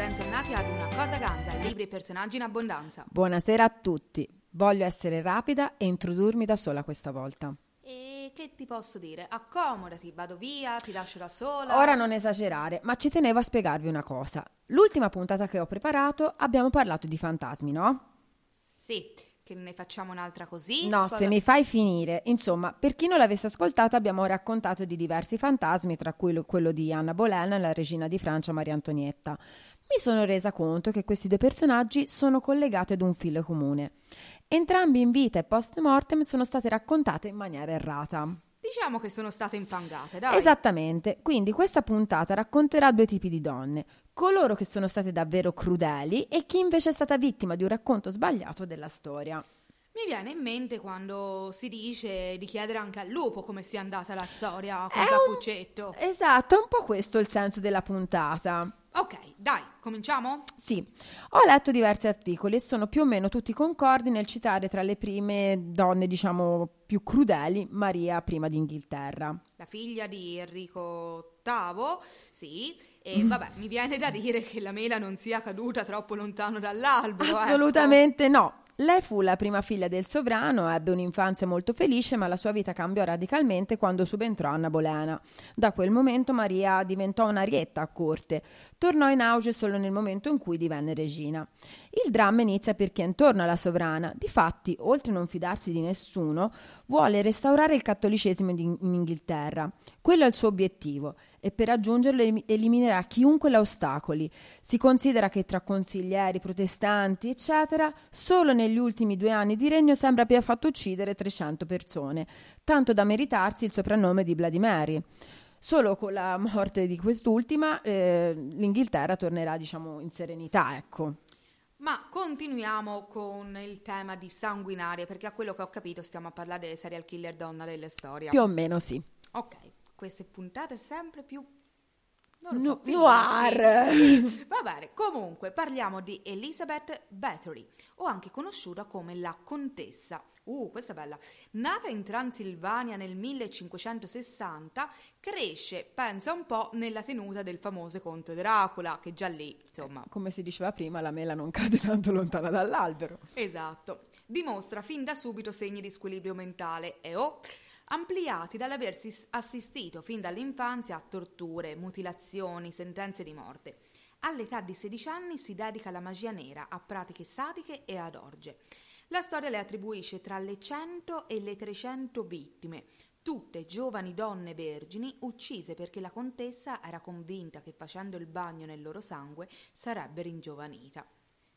bentornati ad Una Cosa Ganza, libri e personaggi in abbondanza. Buonasera a tutti, voglio essere rapida e introdurmi da sola questa volta. E che ti posso dire? Accomodati, vado via, ti lascio da sola. Ora non esagerare, ma ci tenevo a spiegarvi una cosa. L'ultima puntata che ho preparato abbiamo parlato di fantasmi, no? Sì che ne facciamo un'altra così? No, Cosa- se mi fai finire. Insomma, per chi non l'avesse ascoltato, abbiamo raccontato di diversi fantasmi, tra cui lo- quello di Anna Boleyn e la regina di Francia Maria Antonietta. Mi sono resa conto che questi due personaggi sono collegati ad un filo comune. Entrambi in vita e post mortem sono state raccontate in maniera errata. Diciamo che sono state infangate, dai. Esattamente, quindi questa puntata racconterà due tipi di donne, coloro che sono state davvero crudeli e chi invece è stata vittima di un racconto sbagliato della storia. Mi viene in mente quando si dice di chiedere anche al lupo come sia andata la storia È con un- Cappuccetto. Esatto, è un po' questo il senso della puntata. Dai, cominciamo? Sì, ho letto diversi articoli e sono più o meno tutti concordi nel citare tra le prime donne, diciamo, più crudeli Maria prima d'Inghilterra. La figlia di Enrico VIII, sì, e vabbè, mi viene da dire che la mela non sia caduta troppo lontano dall'albero. ecco. Assolutamente no. Lei fu la prima figlia del sovrano, ebbe un'infanzia molto felice, ma la sua vita cambiò radicalmente quando subentrò Anna Bolena. Da quel momento Maria diventò un'arietta a corte. Tornò in auge solo nel momento in cui divenne regina. Il dramma inizia per chi è intorno alla sovrana. Difatti, oltre a non fidarsi di nessuno, vuole restaurare il cattolicesimo in Inghilterra. Quello è il suo obiettivo e per raggiungerlo elim- eliminerà chiunque la ostacoli. Si considera che tra consiglieri, protestanti, eccetera, solo negli ultimi due anni di regno sembra abbia fatto uccidere 300 persone, tanto da meritarsi il soprannome di Mary. Solo con la morte di quest'ultima eh, l'Inghilterra tornerà, diciamo, in serenità, ecco. Ma continuiamo con il tema di sanguinarie, perché a quello che ho capito stiamo a parlare delle serial killer donna delle storie. Più o meno sì. Ok, queste puntate sempre più... Non lo so, noir. Va bene, comunque parliamo di Elizabeth Bathory, o anche conosciuta come la Contessa. Uh, questa è bella. Nata in Transilvania nel 1560, cresce, pensa un po', nella tenuta del famoso conte Dracula, che già lì, insomma, Come si diceva prima, la mela non cade tanto lontana dall'albero. Esatto. Dimostra fin da subito segni di squilibrio mentale e o ampliati dall'aversi assistito fin dall'infanzia a torture, mutilazioni, sentenze di morte. All'età di 16 anni si dedica alla magia nera, a pratiche sadiche e ad orge. La storia le attribuisce tra le 100 e le 300 vittime, tutte giovani donne vergini uccise perché la contessa era convinta che facendo il bagno nel loro sangue sarebbe ringiovanita.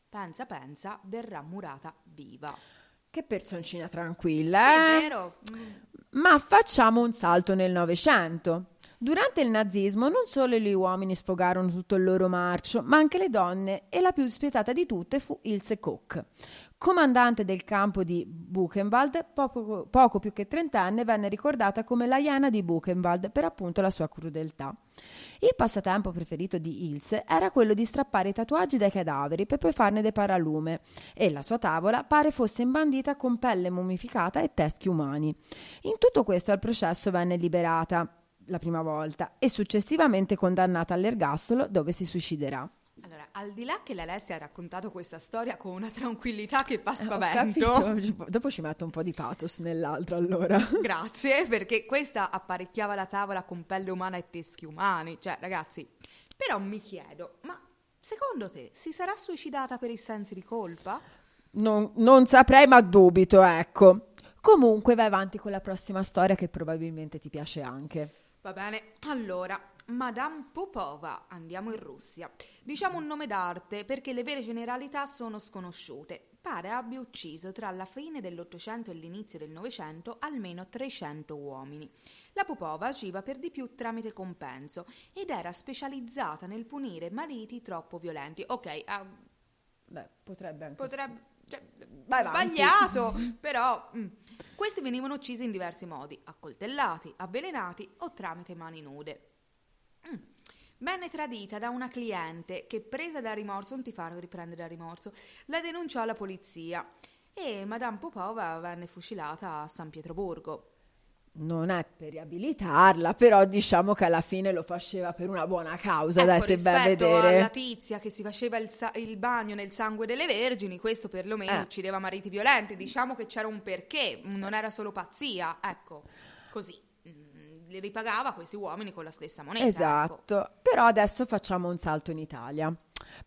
Pensa, pensa, verrà murata viva. Che personcina tranquilla, eh? Sì, vero? Mm. Ma facciamo un salto nel Novecento. Durante il nazismo non solo gli uomini sfogarono tutto il loro marcio, ma anche le donne e la più spietata di tutte fu Ilse Koch. Comandante del campo di Buchenwald, poco, poco più che trentenne, venne ricordata come la iena di Buchenwald per appunto la sua crudeltà. Il passatempo preferito di Ilse era quello di strappare i tatuaggi dai cadaveri per poi farne dei paralume e la sua tavola pare fosse imbandita con pelle mummificata e teschi umani. In tutto questo al processo venne liberata la prima volta e successivamente condannata all'ergastolo dove si suiciderà. Allora, al di là che l'Alessia ha raccontato questa storia con una tranquillità che fa Ho spavento. Dopo ci metto un po' di pathos nell'altro allora. grazie, perché questa apparecchiava la tavola con pelle umana e teschi umani. Cioè, ragazzi, però mi chiedo, ma secondo te si sarà suicidata per i sensi di colpa? Non, non saprei, ma dubito, ecco. Comunque vai avanti con la prossima storia che probabilmente ti piace anche. Va bene, allora, Madame Popova, andiamo in Russia. Diciamo un nome d'arte perché le vere generalità sono sconosciute. Pare abbia ucciso tra la fine dell'Ottocento e l'inizio del Novecento almeno 300 uomini. La Popova agiva per di più tramite compenso ed era specializzata nel punire mariti troppo violenti. Ok, ah, Beh, potrebbe anche potrebbe... cioè, sbagliato, però mm. questi venivano uccisi in diversi modi, accoltellati, avvelenati o tramite mani nude. Mm. Venne tradita da una cliente che, presa da rimorso, non ti fa riprendere da rimorso, la denunciò alla polizia e Madame Popova venne fucilata a San Pietroburgo. Non è per riabilitarla, però diciamo che alla fine lo faceva per una buona causa, ecco, dai, se vai a vedere. alla tizia che si faceva il, sa- il, bagno nel sangue delle vergini, questo perlomeno eh. uccideva mariti violenti, diciamo che c'era un perché, non era solo pazzia, ecco, così. Mm, li ripagava questi uomini con la stessa moneta. Ecco. Esatto, ecco. però adesso facciamo un salto in Italia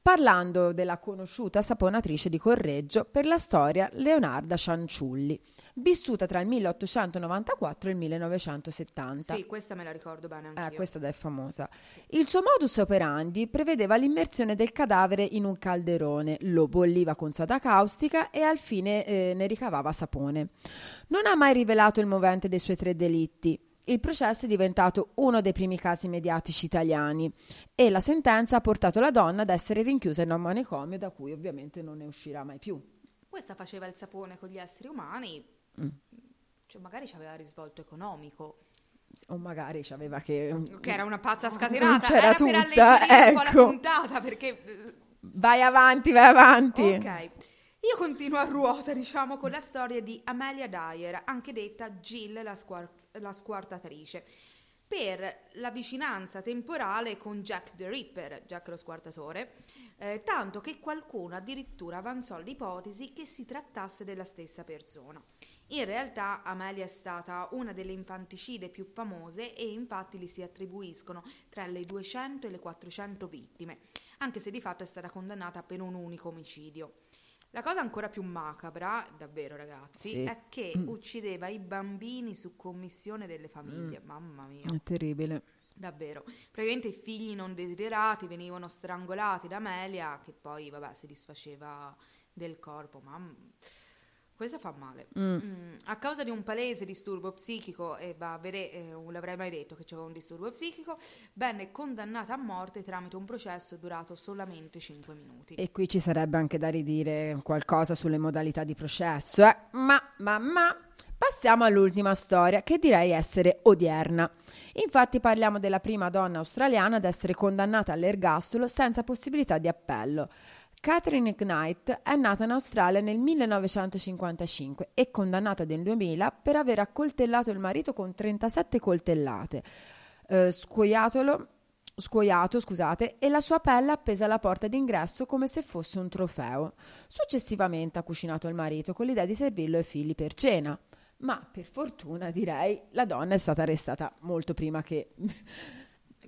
parlando della conosciuta saponatrice di Correggio per la storia Leonarda Cianciulli, vissuta tra il 1894 e il 1970. Sì, questa me la ricordo bene anche eh, questa è famosa. Sì. Il suo modus operandi prevedeva l'immersione del cadavere in un calderone, lo bolliva con soda caustica e al fine eh, ne ricavava sapone. Non ha mai rivelato il movente dei suoi tre delitti, il processo è diventato uno dei primi casi mediatici italiani e la sentenza ha portato la donna ad essere rinchiusa in un manicomio da cui ovviamente non ne uscirà mai più. Questa faceva il sapone con gli esseri umani, mm. cioè magari aveva risvolto economico. O magari aveva che... Che era una pazza scatenata, c'era era tutta, per alleggerire ecco. un po' la puntata perché... Vai avanti, vai avanti. Ok. Io continuo a ruota, diciamo, con la storia di Amelia Dyer, anche detta Jill la, squar- la squartatrice, per la vicinanza temporale con Jack the Ripper, Jack lo squartatore, eh, tanto che qualcuno addirittura avanzò l'ipotesi che si trattasse della stessa persona. In realtà Amelia è stata una delle infanticide più famose e infatti li si attribuiscono tra le 200 e le 400 vittime, anche se di fatto è stata condannata per un unico omicidio. La cosa ancora più macabra, davvero ragazzi, sì. è che mm. uccideva i bambini su commissione delle famiglie. Mm. Mamma mia. È terribile. Davvero. Praticamente i figli non desiderati venivano strangolati da Amelia, che poi, vabbè, si disfaceva del corpo. Mamma questa fa male. Mm. Mm. A causa di un palese disturbo psichico, e va a vedere, eh, non l'avrei mai detto che c'era un disturbo psichico, venne condannata a morte tramite un processo durato solamente 5 minuti. E qui ci sarebbe anche da ridire qualcosa sulle modalità di processo, eh? ma, ma, ma. Passiamo all'ultima storia, che direi essere odierna. Infatti parliamo della prima donna australiana ad essere condannata all'ergastolo senza possibilità di appello. Catherine Knight è nata in Australia nel 1955 e condannata nel 2000 per aver accoltellato il marito con 37 coltellate, eh, scuoiato, scusate, e la sua pelle appesa alla porta d'ingresso come se fosse un trofeo. Successivamente ha cucinato il marito con l'idea di servirlo ai figli per cena. Ma per fortuna, direi, la donna è stata arrestata molto prima che,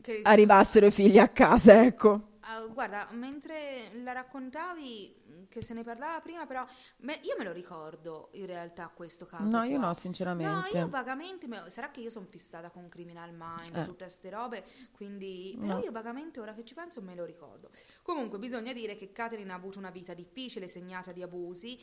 che... arrivassero i figli a casa, ecco. Uh, guarda, mentre la raccontavi, che se ne parlava prima, però me, io me lo ricordo in realtà questo caso. No, qua. io no, sinceramente. No, io vagamente, me, sarà che io sono fissata con Criminal Mind, eh. tutte queste robe, quindi, però no. io vagamente ora che ci penso me lo ricordo. Comunque bisogna dire che Catherine ha avuto una vita difficile, segnata di abusi.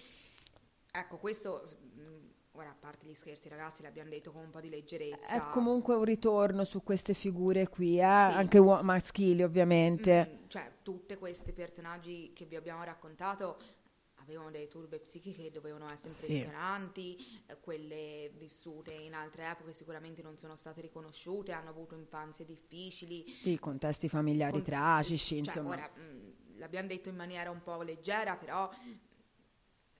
Ecco, questo mm, Ora, a parte gli scherzi, ragazzi, l'abbiamo detto con un po' di leggerezza. È comunque un ritorno su queste figure qui, eh? sì. anche uo- maschili, ovviamente. Mm, cioè, tutti questi personaggi che vi abbiamo raccontato avevano delle turbe psichiche che dovevano essere impressionanti, sì. eh, quelle vissute in altre epoche sicuramente non sono state riconosciute, hanno avuto infanzie difficili. Sì, contesti familiari con, tragici, cioè, insomma. Ora, mh, mm, l'abbiamo detto in maniera un po' leggera, però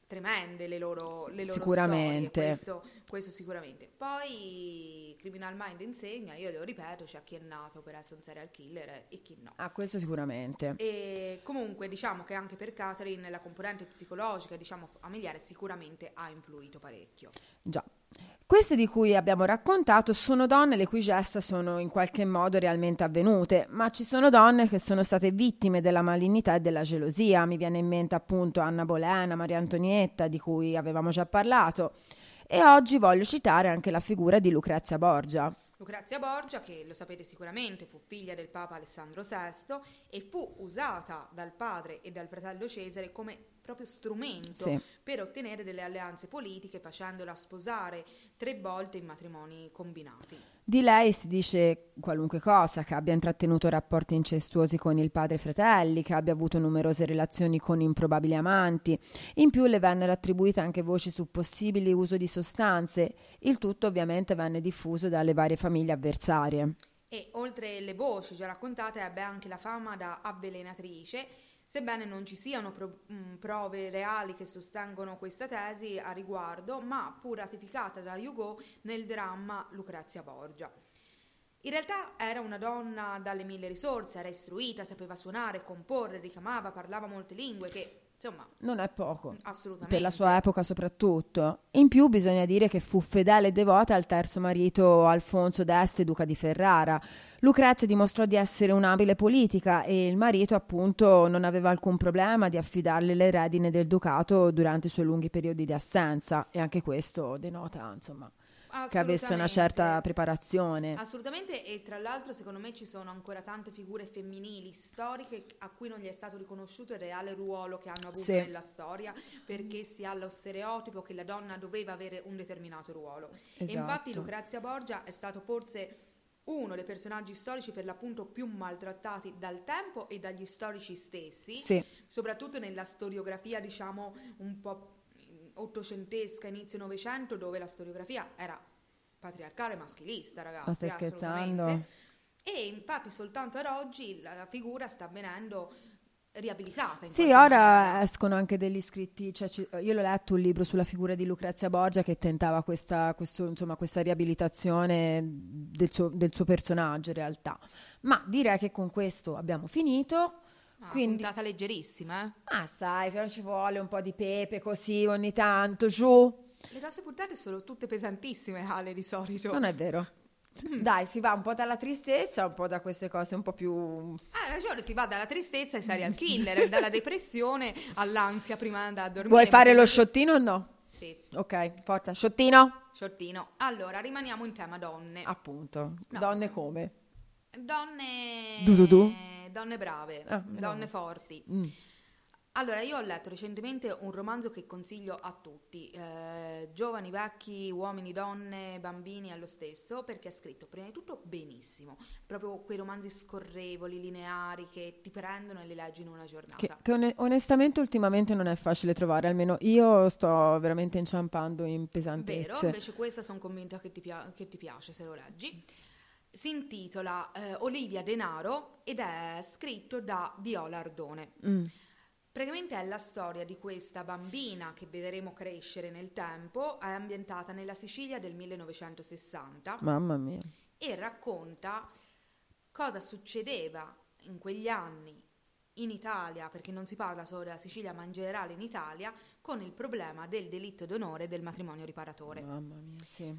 tremende le loro, le loro sicuramente. Storie, questo, questo, sicuramente. Poi Criminal Mind insegna, io lo ripeto, c'è chi è nato per essere un serial killer e chi no. Ah, questo sicuramente. E comunque diciamo che anche per Catherine la componente psicologica, diciamo familiare, sicuramente ha influito parecchio. Già. Queste di cui abbiamo raccontato sono donne le cui gesta sono in qualche modo realmente avvenute, ma ci sono donne che sono state vittime della malignità e della gelosia. Mi viene in mente appunto Anna Bolena, Maria Antonietta, di cui avevamo già parlato. E oggi voglio citare anche la figura di Lucrezia Borgia. Lucrezia Borgia, che lo sapete sicuramente, fu figlia del Papa Alessandro VI e fu usata dal padre e dal fratello Cesare come proprio strumento sì. per ottenere delle alleanze politiche facendola sposare tre volte in matrimoni combinati. Di lei si dice qualunque cosa, che abbia intrattenuto rapporti incestuosi con il padre e fratelli, che abbia avuto numerose relazioni con improbabili amanti. In più le vennero attribuite anche voci su possibili uso di sostanze. Il tutto ovviamente venne diffuso dalle varie famiglie avversarie. E oltre le voci già raccontate ebbe anche la fama da avvelenatrice sebbene non ci siano pro- mh, prove reali che sostengono questa tesi a riguardo, ma fu ratificata da Hugo nel dramma Lucrezia Borgia. In realtà era una donna dalle mille risorse, era istruita, sapeva suonare, comporre, ricamava, parlava molte lingue, che insomma Non è poco. assolutamente Per la sua epoca soprattutto. In più bisogna dire che fu fedele e devota al terzo marito Alfonso d'Este, duca di Ferrara. Lucrezia dimostrò di essere un'abile politica e il marito appunto non aveva alcun problema di affidarle le redine del ducato durante i suoi lunghi periodi di assenza e anche questo denota insomma che avesse una certa preparazione. Assolutamente e tra l'altro secondo me ci sono ancora tante figure femminili storiche a cui non gli è stato riconosciuto il reale ruolo che hanno avuto Sì. nella storia perché si ha lo stereotipo che la donna doveva avere un determinato ruolo. E infatti Esatto. Lucrezia Borgia è stato forse uno dei personaggi storici per l'appunto più maltrattati dal tempo e dagli storici stessi, Sì. soprattutto nella storiografia diciamo un po' ottocentesca, inizio novecento, dove la storiografia era patriarcale maschilista, ragazzi. Ma stai scherzando? E infatti soltanto ad oggi la, la figura sta venendo riabilitata. Sì, ora maniera. escono anche degli scritti, cioè, ci- io l'ho letto un libro sulla figura di Lucrezia Borgia che tentava questa, questo, insomma, questa riabilitazione del suo, del suo personaggio in realtà. Ma direi che con questo abbiamo finito. Ah, quindi- puntata leggerissima, eh? Ah, sai, non ci vuole un po' di pepe così ogni tanto, giù. Le nostre puntate sono tutte pesantissime, Ale, di solito. Non è vero. Dai, si va un po' dalla tristezza, un po' da queste cose un po' più... Ah, hai ragione, si va dalla tristezza ai serial killer, dalla depressione all'ansia prima di andare a dormire. Vuoi fare lo sciottino o no? Sì, Ok, forza, sciottino? shortino. Allora, rimaniamo in tema donne. Appunto. No. Donne come? Donne... Du du du? Donne brave, Ah, donne male. forti. Mm. Allora, io ho letto recentemente un romanzo che consiglio a tutti, eh, giovani, vecchi, uomini, donne, bambini, allo stesso, perché è scritto prima di tutto benissimo, proprio quei romanzi scorrevoli, lineari, che ti prendono e li leggi in una giornata. Che, che one- onestamente ultimamente non è facile trovare, almeno io sto veramente inciampando in Vero, pesantezze. invece questa sono convinta che ti, pia- che ti piace se lo leggi. Si intitola eh, Olivia Denaro ed è scritto da Viola Ardone. Mm. Praticamente è la storia di questa bambina che vedremo crescere nel tempo, è ambientata nella Sicilia del 1960 Mamma mia. e racconta cosa succedeva in quegli anni in Italia, perché non si parla solo della Sicilia, ma in generale in Italia, con il problema del delitto d'onore e del matrimonio riparatore. Mamma mia, sì.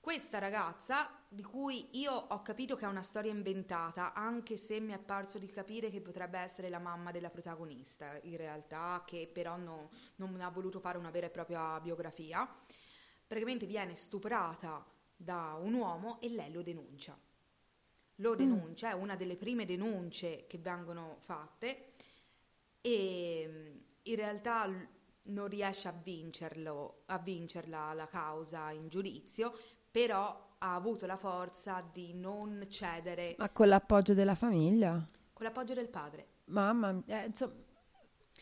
Questa ragazza, di cui io ho capito che è una storia inventata, anche se mi è parso di capire che potrebbe essere la mamma della protagonista, in realtà, che però no- non ha voluto fare una vera e propria biografia, praticamente viene stuprata da un uomo e lei lo denuncia. Lo denuncia, è una delle prime denunce che vengono fatte e mm, in realtà non riesce a vincerlo, a vincerla la causa in giudizio, però ha avuto la forza di non cedere Ma con l'appoggio della famiglia? con l'appoggio del padre. Mamma mia, eh, insomma,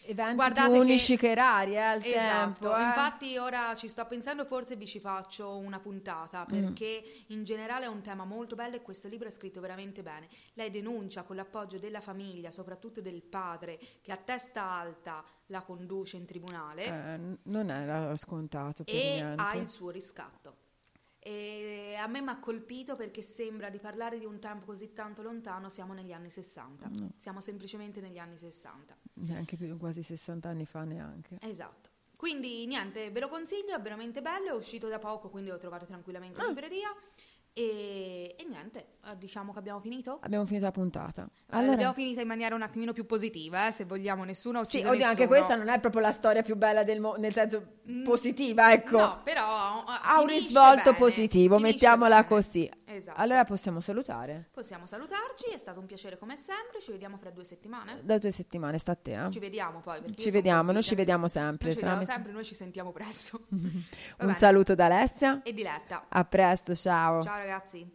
eventi Guardate più che- unici che rari eh, al Esatto, tempo. eh. infatti ora ci sto pensando, forse vi ci faccio una puntata perché in generale è un tema molto bello e questo libro è scritto veramente bene. Lei denuncia con l'appoggio della famiglia, soprattutto del padre, che a testa alta la conduce in tribunale Eh, non era scontato e niente. ha il suo riscatto. E a me mi ha colpito perché sembra di parlare di un tempo così tanto lontano, siamo negli anni 60, siamo semplicemente negli anni 60. Neanche più, quasi 60 anni fa neanche. Esatto. Quindi niente, ve lo consiglio, è veramente bello, è uscito da poco, quindi lo trovate tranquillamente in Ah. E, e niente, eh, diciamo che abbiamo finito. Abbiamo finito la puntata. Allora, L'abbiamo finita in maniera un attimino più positiva, eh, se vogliamo, nessuno ha sì, ucciso oddio, anche nessuno. questa non è proprio la storia più bella del mondo, nel senso Mm, positiva, ecco. No, però eh, ha un risvolto bene, positivo, mettiamola bene. così. Esatto. Allora possiamo salutare. Possiamo salutarci, è stato un piacere come sempre, ci vediamo fra due settimane. Da due settimane sta a te. eh. Ci vediamo poi. Ci vediamo, noi ci vediamo sempre. Noi ci vediamo sempre, noi ci sentiamo presto. Un bene. saluto da Alessia. E Diletta. A presto, ciao. Ciao ragazzi.